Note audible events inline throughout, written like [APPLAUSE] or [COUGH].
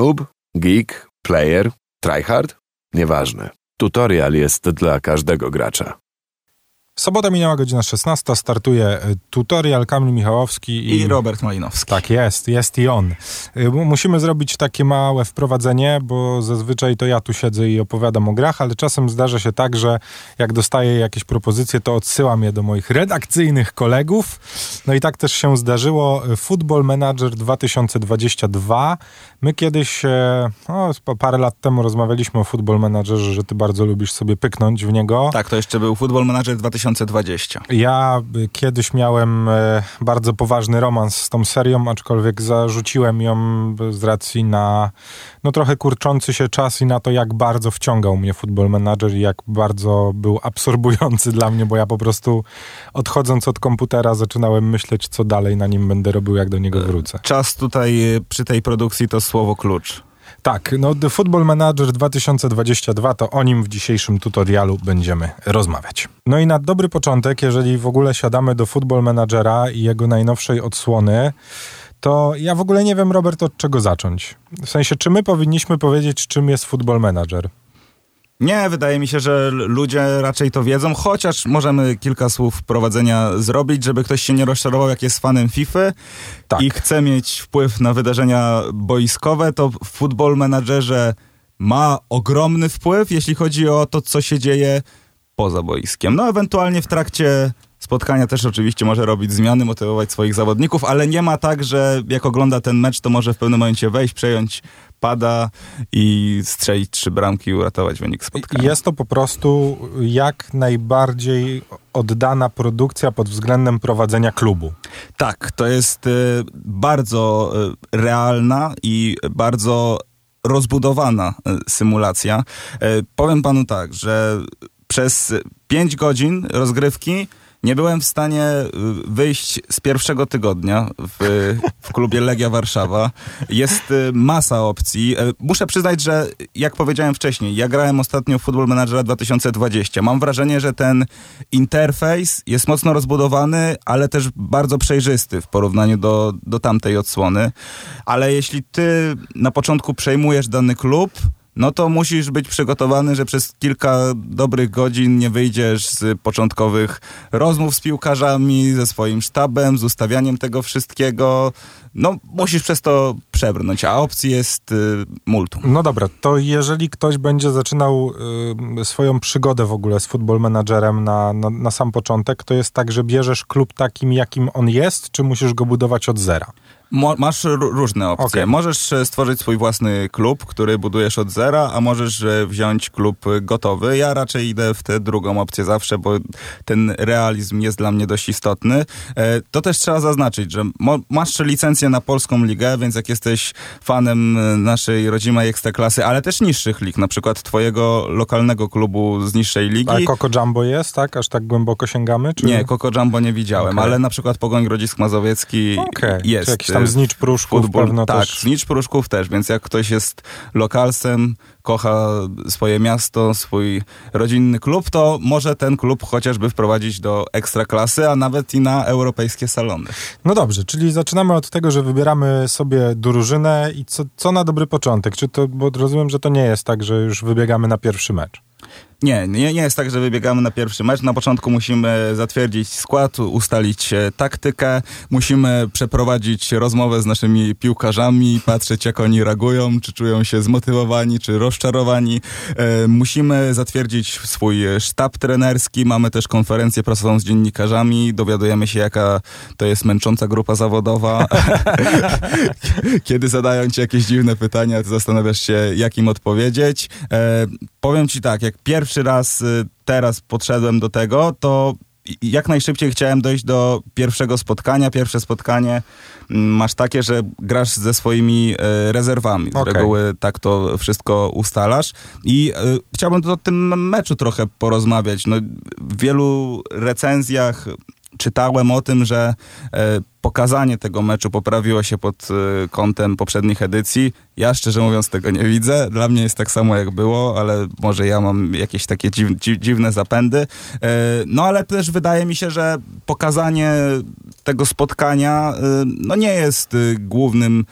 Noob, geek, player, tryhard? Nieważne. Tutorial jest dla każdego gracza. Sobota minęła godzina 16, startuje e, tutorial Kamil Michałowski i, i Robert Malinowski. Tak jest, jest i on. E, musimy zrobić takie małe wprowadzenie, bo zazwyczaj to ja tu siedzę i opowiadam o grach, ale czasem zdarza się tak, że jak dostaję jakieś propozycje, to odsyłam je do moich redakcyjnych kolegów. No i tak też się zdarzyło. Football Manager 2022. My kiedyś, no, parę lat temu rozmawialiśmy o Football Managerze, że ty bardzo lubisz sobie pyknąć w niego. Tak, to jeszcze był Football Manager 2022. 2020. Ja y, kiedyś miałem y, bardzo poważny romans z tą serią, aczkolwiek zarzuciłem ją z racji na no trochę kurczący się czas i na to, jak bardzo wciągał mnie Football Manager i jak bardzo był absorbujący dla mnie, bo ja po prostu odchodząc od komputera zaczynałem myśleć, co dalej na nim będę robił, jak do niego wrócę. Czas tutaj y, przy tej produkcji to słowo klucz. Tak, no The Football Manager 2022 to o nim w dzisiejszym tutorialu będziemy rozmawiać. No i na dobry początek, jeżeli w ogóle siadamy do Football Managera i jego najnowszej odsłony, to ja w ogóle nie wiem, Robert, od czego zacząć. W sensie, czy my powinniśmy powiedzieć, czym jest Football Manager? Nie, wydaje mi się, że ludzie raczej to wiedzą, chociaż możemy kilka słów wprowadzenia zrobić, żeby ktoś się nie rozczarował, jak jest fanem FIFA tak. i chce mieć wpływ na wydarzenia boiskowe, to w Football Managerze ma ogromny wpływ, jeśli chodzi o to, co się dzieje poza boiskiem. No, ewentualnie w trakcie spotkania też oczywiście może robić zmiany, motywować swoich zawodników, ale nie ma tak, że jak ogląda ten mecz, to może w pewnym momencie wejść, przejąć pada i strzelić trzy bramki i uratować wynik spotkania. Jest to po prostu jak najbardziej oddana produkcja pod względem prowadzenia klubu. Tak, to jest y, bardzo y, realna i bardzo rozbudowana y, symulacja. Powiem panu tak, że przez 5 godzin rozgrywki nie byłem w stanie y, wyjść z pierwszego tygodnia w, w klubie Legia Warszawa. Jest y, masa opcji. E, muszę przyznać, że jak powiedziałem wcześniej, ja grałem ostatnio w Football Managera 2020. Mam wrażenie, że ten interfejs jest mocno rozbudowany, ale też bardzo przejrzysty w porównaniu do, do tamtej odsłony. Ale jeśli ty na początku przejmujesz dany klub, no to musisz być przygotowany, że przez kilka dobrych godzin nie wyjdziesz z początkowych rozmów z piłkarzami, ze swoim sztabem, z ustawianiem tego wszystkiego. No, musisz przez to przebrnąć, a opcji jest y, multum. No dobra, to jeżeli ktoś będzie zaczynał y, swoją przygodę w ogóle z football managerem na, na, na sam początek, to jest tak, że bierzesz klub takim, jakim on jest, czy musisz go budować od zera? Mo masz różne opcje. Okay. Możesz e, stworzyć swój własny klub, który budujesz od zera, a możesz e, wziąć klub gotowy. Ja raczej idę w tę drugą opcję zawsze, bo ten realizm jest dla mnie dość istotny. E, to też trzeba zaznaczyć, że masz licencję na polską ligę, więc jak jesteś fanem naszej rodzimej ekstraklasy, ale też niższych lig, na przykład twojego lokalnego klubu z niższej ligi. A Coco Jumbo jest, tak? Aż tak głęboko sięgamy? Czy... Nie, Coco Jumbo nie widziałem, okay. ale na przykład Pogoń Grodzisk Mazowiecki okay. jest tam znicz pruszków futbol, pewno tak, też. znicz pruszków też, więc jak ktoś jest lokalsem, kocha swoje miasto, swój rodzinny klub, to może ten klub chociażby wprowadzić do ekstraklasy, a nawet i na europejskie salony. No dobrze, czyli zaczynamy od tego, że wybieramy sobie drużynę i co, co na dobry początek? Czy to, bo rozumiem, że to nie jest tak, że już wybiegamy na pierwszy mecz. Nie, nie, nie jest tak, że wybiegamy na pierwszy mecz. Na początku musimy zatwierdzić skład, ustalić e, taktykę, musimy przeprowadzić rozmowę z naszymi piłkarzami, patrzeć jak oni reagują, czy czują się zmotywowani, czy rozczarowani. E, musimy zatwierdzić swój sztab trenerski, mamy też konferencję prasową z dziennikarzami, dowiadujemy się jaka to jest męcząca grupa zawodowa. [LAUGHS] Kiedy zadają ci jakieś dziwne pytania, to zastanawiasz się jak im odpowiedzieć. E, powiem ci tak, jak pierwszy pierwszy raz y, teraz podszedłem do tego, to jak najszybciej chciałem dojść do pierwszego spotkania. Pierwsze spotkanie mm, masz takie, że grasz ze swoimi y, rezerwami. Z okay. reguły tak to wszystko ustalasz. I y, chciałbym o tym meczu trochę porozmawiać. No, w wielu recenzjach czytałem o tym, że e, pokazanie tego meczu poprawiło się pod e, kątem poprzednich edycji. Ja szczerze mówiąc tego nie widzę. Dla mnie jest tak samo jak było, ale może ja mam jakieś takie dziw, dziw, dziwne zapędy. E, no ale też wydaje mi się, że pokazanie tego spotkania no nie jest głównym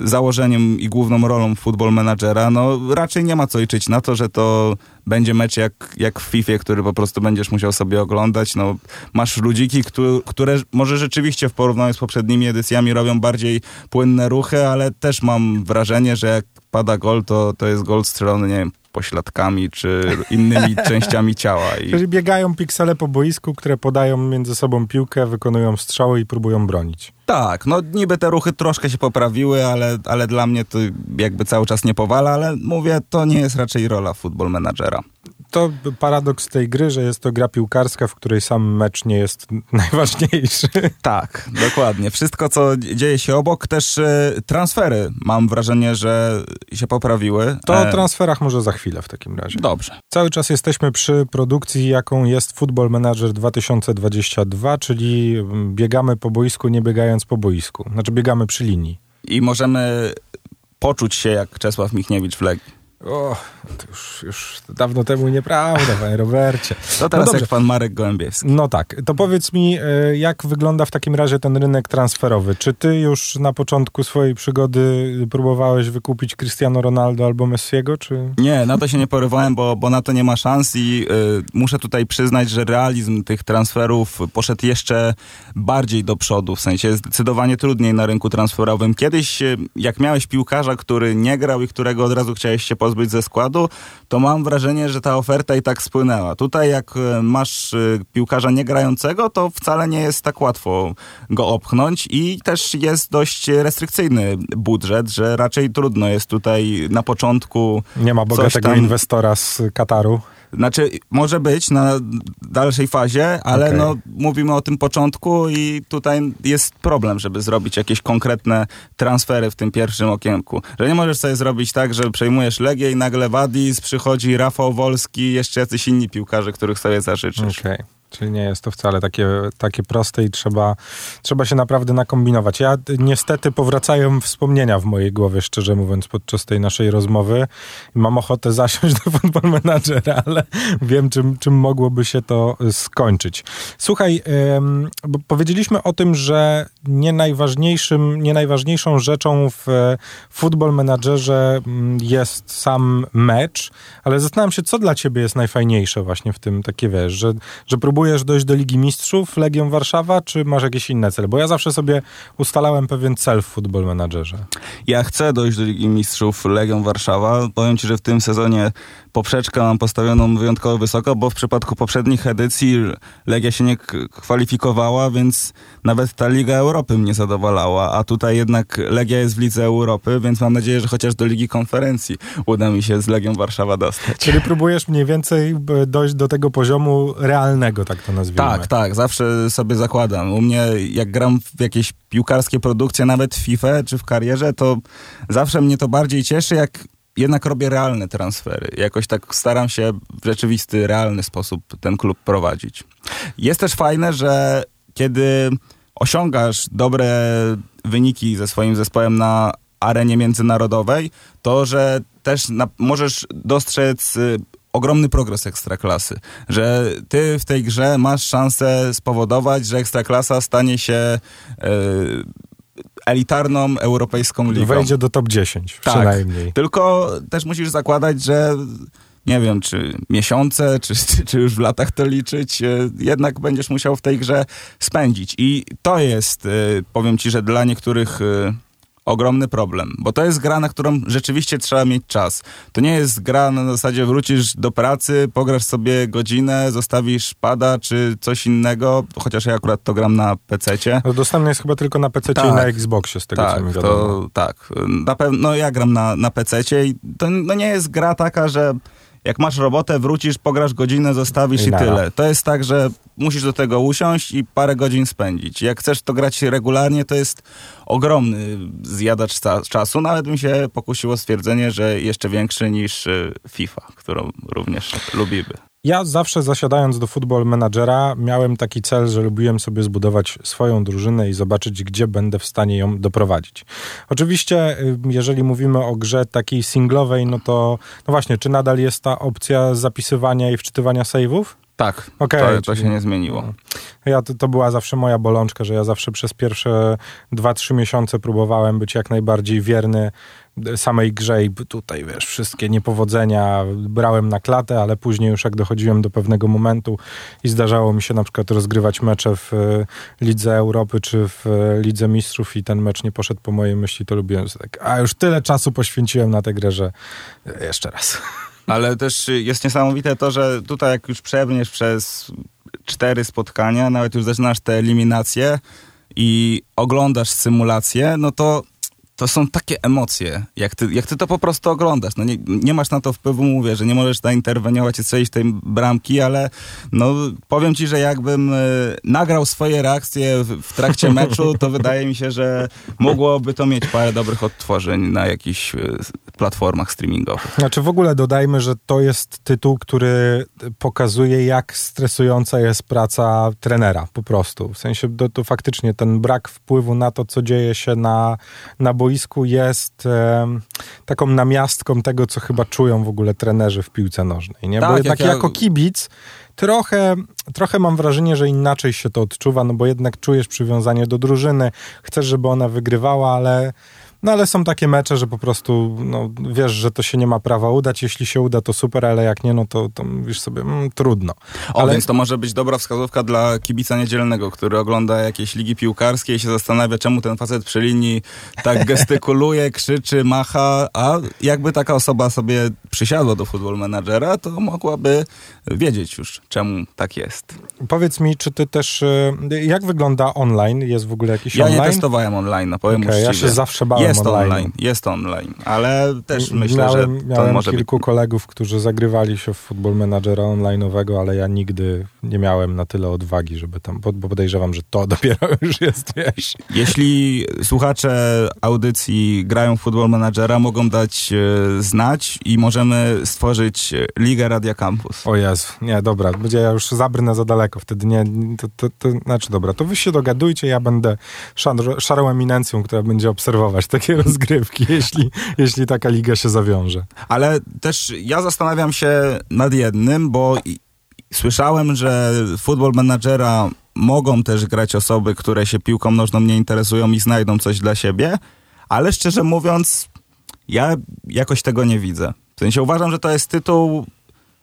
założeniem i główną rolą football managera, no raczej nie ma co liczyć na to, że to będzie mecz jak, jak w FIFA, który po prostu będziesz musiał sobie oglądać. No, masz ludziki, które, które może rzeczywiście w porównaniu z poprzednimi edycjami robią bardziej płynne ruchy, ale też mam wrażenie, że jak pada gol, to, to jest gol strzelony, nie wiem, pośladkami czy innymi [LAUGHS] częściami ciała. I... Czyli biegają piksele po boisku, które podają między sobą piłkę, wykonują strzały i próbują bronić. Tak, no niby te ruchy troszkę się poprawiły, ale, ale dla mnie to jakby cały czas nie powala, ale mówię, to nie jest raczej rola futbol menadżera to paradoks tej gry, że jest to gra piłkarska, w której sam mecz nie jest [LAUGHS] najważniejszy. Tak, dokładnie. Wszystko, co dzieje się obok, też e, transfery, mam wrażenie, że się poprawiły. To o e, transferach może za chwilę w takim razie. Dobrze. Cały czas jesteśmy przy produkcji, jaką jest Football Manager 2022, czyli biegamy po boisku, nie biegając po boisku. Znaczy biegamy przy linii. I możemy poczuć się jak Czesław Michniewicz w Legii. O, to już, już dawno temu nieprawda, panie Robercie. To teraz no jak pan Marek Gołębiewski. No tak, to powiedz mi, e, jak wygląda w takim razie ten rynek transferowy? Czy ty już na początku swojej przygody próbowałeś wykupić Cristiano Ronaldo albo Messiego, czy... Nie, na to się nie porywałem, bo, bo na to nie ma szans i y, muszę tutaj przyznać, że realizm tych transferów poszedł jeszcze bardziej do przodu, w sensie zdecydowanie trudniej na rynku transferowym. Kiedyś, y, jak miałeś piłkarza, który nie grał i którego od razu chciałeś się pozbyć ze składu, to mam wrażenie, że ta oferta i tak spłynęła. Tutaj jak e, masz e, piłkarza niegrającego, to wcale nie jest tak łatwo go opchnąć i też jest dość restrykcyjny budżet, że raczej trudno jest tutaj na początku. Nie ma bogatego tam... inwestora z Kataru. Znaczy, może być na dalszej fazie, ale okay. no, mówimy o tym początku i tutaj jest problem, żeby zrobić jakieś konkretne transfery w tym pierwszym okienku. Że nie możesz sobie zrobić tak, że przejmujesz Legię i nagle Wadis, przychodzi Rafał Wolski, jeszcze jacyś inni piłkarze, których sobie zażyczysz. Okay. Czyli nie jest to wcale takie, takie proste i trzeba, trzeba się naprawdę nakombinować. Ja niestety powracają wspomnienia w mojej głowie, szczerze mówiąc, podczas tej naszej rozmowy. Mam ochotę zasiąść do football managera, ale wiem, czym, czym mogłoby się to skończyć. Słuchaj, bo powiedzieliśmy o tym, że nie, najważniejszym, nie najważniejszą rzeczą w football managerze mm, jest sam mecz, ale zastanawiam się, co dla ciebie jest najfajniejsze właśnie w tym, takie wiesz, że, że próbujesz próbujesz dojść do Ligi Mistrzów, Legią Warszawa, czy masz jakieś inne cele? Bo ja zawsze sobie ustalałem pewien cel w Football Managerze. Ja chcę dojść do Ligi Mistrzów Legią Warszawa. Powiem ci, że w tym sezonie poprzeczkę mam postawioną wyjątkowo wysoko, bo w przypadku poprzednich edycji Legia się nie kwalifikowała, więc nawet ta Liga Europy mnie zadowalała, a tutaj jednak Legia jest w Lidze Europy, więc mam nadzieję, że chociaż do Ligi Konferencji uda mi się z Legią Warszawa dostać. Czyli próbujesz mniej więcej dojść do tego poziomu realnego, tak to nazwijmy. Tak, tak, zawsze sobie zakładam. U mnie, jak gram w jakieś piłkarskie produkcje, nawet w FIFA czy w karierze, to zawsze mnie to bardziej cieszy, jak jednak robię realne transfery. Jakoś tak staram się w rzeczywisty, realny sposób ten klub prowadzić. Jest też fajne, że kiedy osiągasz dobre wyniki ze swoim zespołem na arenie międzynarodowej, to że też na, możesz dostrzec y, ogromny progres ekstraklasy, że ty w tej grze masz szansę spowodować, że ekstraklasa stanie się y, elitarną europejską ligą. Wejdzie do top 10 tak, przynajmniej. Tylko też musisz zakładać, że nie wiem, czy miesiące, czy, czy, już w latach to liczyć, e, jednak będziesz musiał w tej grze spędzić. I to jest, e, powiem ci, że dla niektórych e, ogromny problem, bo to jest gra, na którą rzeczywiście trzeba mieć czas. To nie jest gra na zasadzie wrócisz do pracy, pograsz sobie godzinę, zostawisz pada czy coś innego, chociaż ja akurat to gram na PC-cie. No dostępny jest chyba tylko na PC tak, i na Xboxie, z tego tak, co mi wiadomo. To, tak, na pewno no ja gram na, na PC-cie i to no nie jest gra taka, że jak masz robotę, wrócisz, pograsz godzinę, zostawisz i, i tyle. To jest tak, że musisz do tego usiąść i parę godzin spędzić. Jak chcesz to grać regularnie, to jest ogromny zjadacz czasu. Nawet mi się pokusiło stwierdzenie, że jeszcze większy niż y, FIFA, którą również lubimy. Ja zawsze zasiadając do Football Managera miałem taki cel, że lubiłem sobie zbudować swoją drużynę i zobaczyć, gdzie będę w stanie ją doprowadzić. Oczywiście, y, jeżeli mówimy o grze takiej singlowej, no to no właśnie, czy nadal jest ta opcja zapisywania i wczytywania save'ów? Tak, Okej, to, to się nie zmieniło. Ja, to, to była zawsze moja bolączka, że ja zawsze przez pierwsze 2-3 miesiące próbowałem być jak najbardziej wierny samej grze i tutaj, wiesz, wszystkie niepowodzenia brałem na klatę, ale później już jak dochodziłem do pewnego momentu i zdarzało mi się na przykład rozgrywać mecze w e, Lidze Europy czy w e, Lidze Mistrzów i ten mecz nie poszedł po mojej myśli, to lubiłem sobie tak, a już tyle czasu poświęciłem na tę grę, że e, jeszcze raz. [LAUGHS] Ale też jest niesamowite to, że tutaj jak już przebrniesz przez cztery spotkania, nawet już zaczynasz te eliminacje i oglądasz symulację, no to to są takie emocje, jak ty, jak ty to po prostu oglądasz. No nie, nie masz na to wpływu, mówię, że nie możesz zainterweniować i strzelić tej bramki, ale no powiem ci, że jakbym y, nagrał swoje reakcje w, w trakcie [LAUGHS] meczu, to wydaje mi się, że mogłoby to mieć parę dobrych odtworzeń na jakichś y, platformach streamingowych. Znaczy w ogóle dodajmy, że to jest tytuł, który pokazuje, jak stresująca jest praca trenera po prostu. W sensie to, to faktycznie ten brak wpływu na to, co dzieje się na, na boisku jest em, taką namiastką tego, co chyba czują w ogóle trenerzy w piłce nożnej. Nie? Tak, Bo jak jednak ja- jako kibic trochę, trochę mam wrażenie, że inaczej się to odczuwa, no bo jednak czujesz przywiązanie do drużyny, chcesz, żeby ona wygrywała, ale no ale są takie mecze, że po prostu no, wiesz, że to się nie ma prawa udać. Jeśli się uda, to super, ale jak nie, no to, to mówisz sobie, mm, trudno. O, Ale- więc to może być dobra wskazówka dla kibica niedzielnego, który ogląda jakieś ligi piłkarskie i się zastanawia, czemu ten facet przy linii tak gestykuluje, [LAUGHS] krzyczy, macha, a jakby taka osoba sobie przysiadła do Football Managera, to mogłaby wiedzieć już, czemu tak jest. Powiedz mi, czy ty też, e, jak wygląda online? Jest w ogóle jakiś Ja nie online? testowałem online, no powiem ja uczciwie. się zawsze bałem jest online. online. Jest online, ale też myślę, miałem, że to miałem może być... kilku kolegów, którzy zagrywali się w Football Managera online'owego, ale ja nigdy nie miałem na tyle odwagi, żeby tam, bo bo podejrzewam, że to [LAUGHS] dopiero już jest, wiesz. Jeśli słuchacze audycji grają w Football Managera, mogą dać e, znać i możemy stworzyć e, Ligę Radia Campus. O Jezu, nie, dobra, będzie ja już zabrnę za daleko, wtedy nie, to, to, to znaczy dobra, to wy się dogadujcie, ja będę szar, szarą eminencją, która będzie obserwować takie rozgrywki, jeśli, jeśli taka liga się zawiąże. Ale też ja zastanawiam się nad jednym, bo słyszałem, że w Football Managera mogą też grać osoby, które się piłką nożną nie interesują i znajdą coś dla siebie, ale szczerze mówiąc, ja jakoś tego nie widzę. W sensie uważam, że to jest tytuł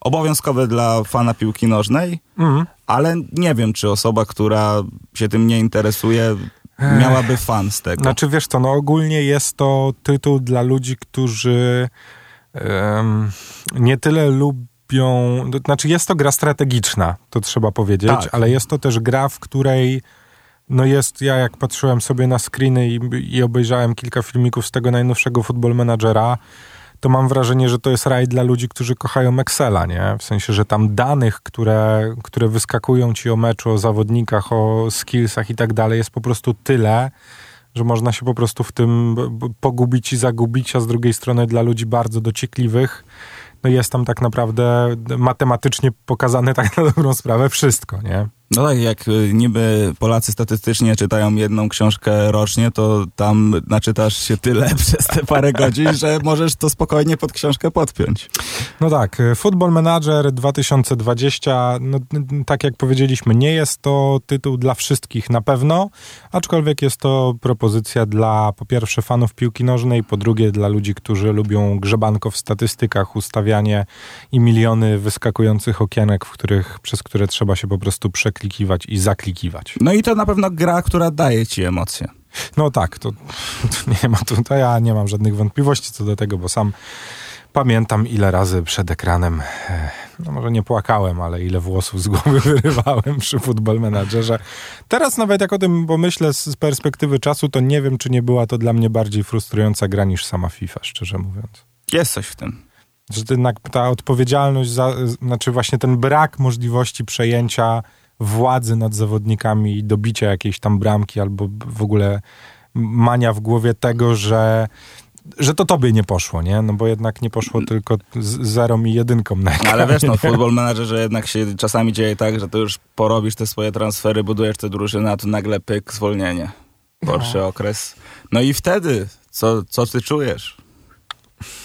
obowiązkowy dla fana piłki nożnej, Mhm. ale nie wiem, czy osoba, która się tym nie interesuje, miałaby fan z tego. Znaczy wiesz to, no ogólnie jest to tytuł dla ludzi, którzy em, nie tyle lubią, to znaczy jest to gra strategiczna, to trzeba powiedzieć, Tak. ale jest to też gra, w której no jest, ja jak patrzyłem sobie na screeny i, i obejrzałem kilka filmików z tego najnowszego Football Managera, to mam wrażenie, że to jest raj dla ludzi, którzy kochają Excela, nie? W sensie, że tam danych, które, które wyskakują ci o meczu, o zawodnikach, o skillsach i tak dalej, jest po prostu tyle, że można się po prostu w tym pogubić i zagubić, a z drugiej strony dla ludzi bardzo dociekliwych, no jest tam tak naprawdę matematycznie pokazane tak na dobrą sprawę wszystko, nie? No tak, jak y, niby Polacy statystycznie czytają jedną książkę rocznie, to tam naczytasz się tyle [LAUGHS] przez te parę godzin, że możesz to spokojnie pod książkę podpiąć. No tak, y, Football Manager 2020, no, tak jak powiedzieliśmy, nie jest to tytuł dla wszystkich na pewno, aczkolwiek jest to propozycja dla po pierwsze fanów piłki nożnej, po drugie dla ludzi, którzy lubią grzebanko w statystykach, ustawianie i miliony wyskakujących okienek, w których, przez które trzeba się po prostu przeklikiwać i zaklikiwać. No i to na pewno gra, która daje ci emocje. No tak, to, to [LAUGHS] nie ma tu, to ja nie mam żadnych wątpliwości co do tego, bo sam pamiętam ile razy przed ekranem, e, no może nie płakałem, ale ile włosów z głowy [LAUGHS] wyrywałem przy Football Managerze. Teraz nawet jak o tym pomyślę z z perspektywy czasu, to nie wiem, czy nie była to dla mnie bardziej frustrująca gra niż sama FIFA, szczerze mówiąc. Jest coś w tym. Że jednak ta odpowiedzialność, za, znaczy właśnie ten brak możliwości przejęcia władzy nad zawodnikami i dobicia jakiejś tam bramki albo w ogóle mania w głowie tego, że, że to tobie nie poszło, nie? No bo jednak nie poszło tylko z zerą i jedynką na No, ale ekranie, wiesz, no? Football Managerze jednak się czasami dzieje tak, że to już porobisz te swoje transfery, budujesz te drużyny, a tu nagle pyk, zwolnienie. Gorszy okres. No i wtedy, co, co ty czujesz?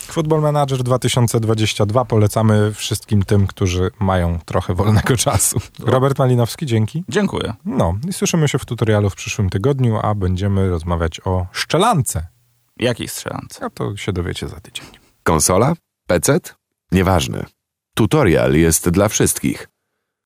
Football Manager 2022 polecamy wszystkim tym, którzy mają trochę wolnego czasu. Robert Malinowski, dzięki. Dziękuję. No i słyszymy się w tutorialu w przyszłym tygodniu, a będziemy rozmawiać o szczelance. Jakiej strzelance? A to się dowiecie za tydzień. Konsola? PC? Nieważne. Tutorial jest dla wszystkich.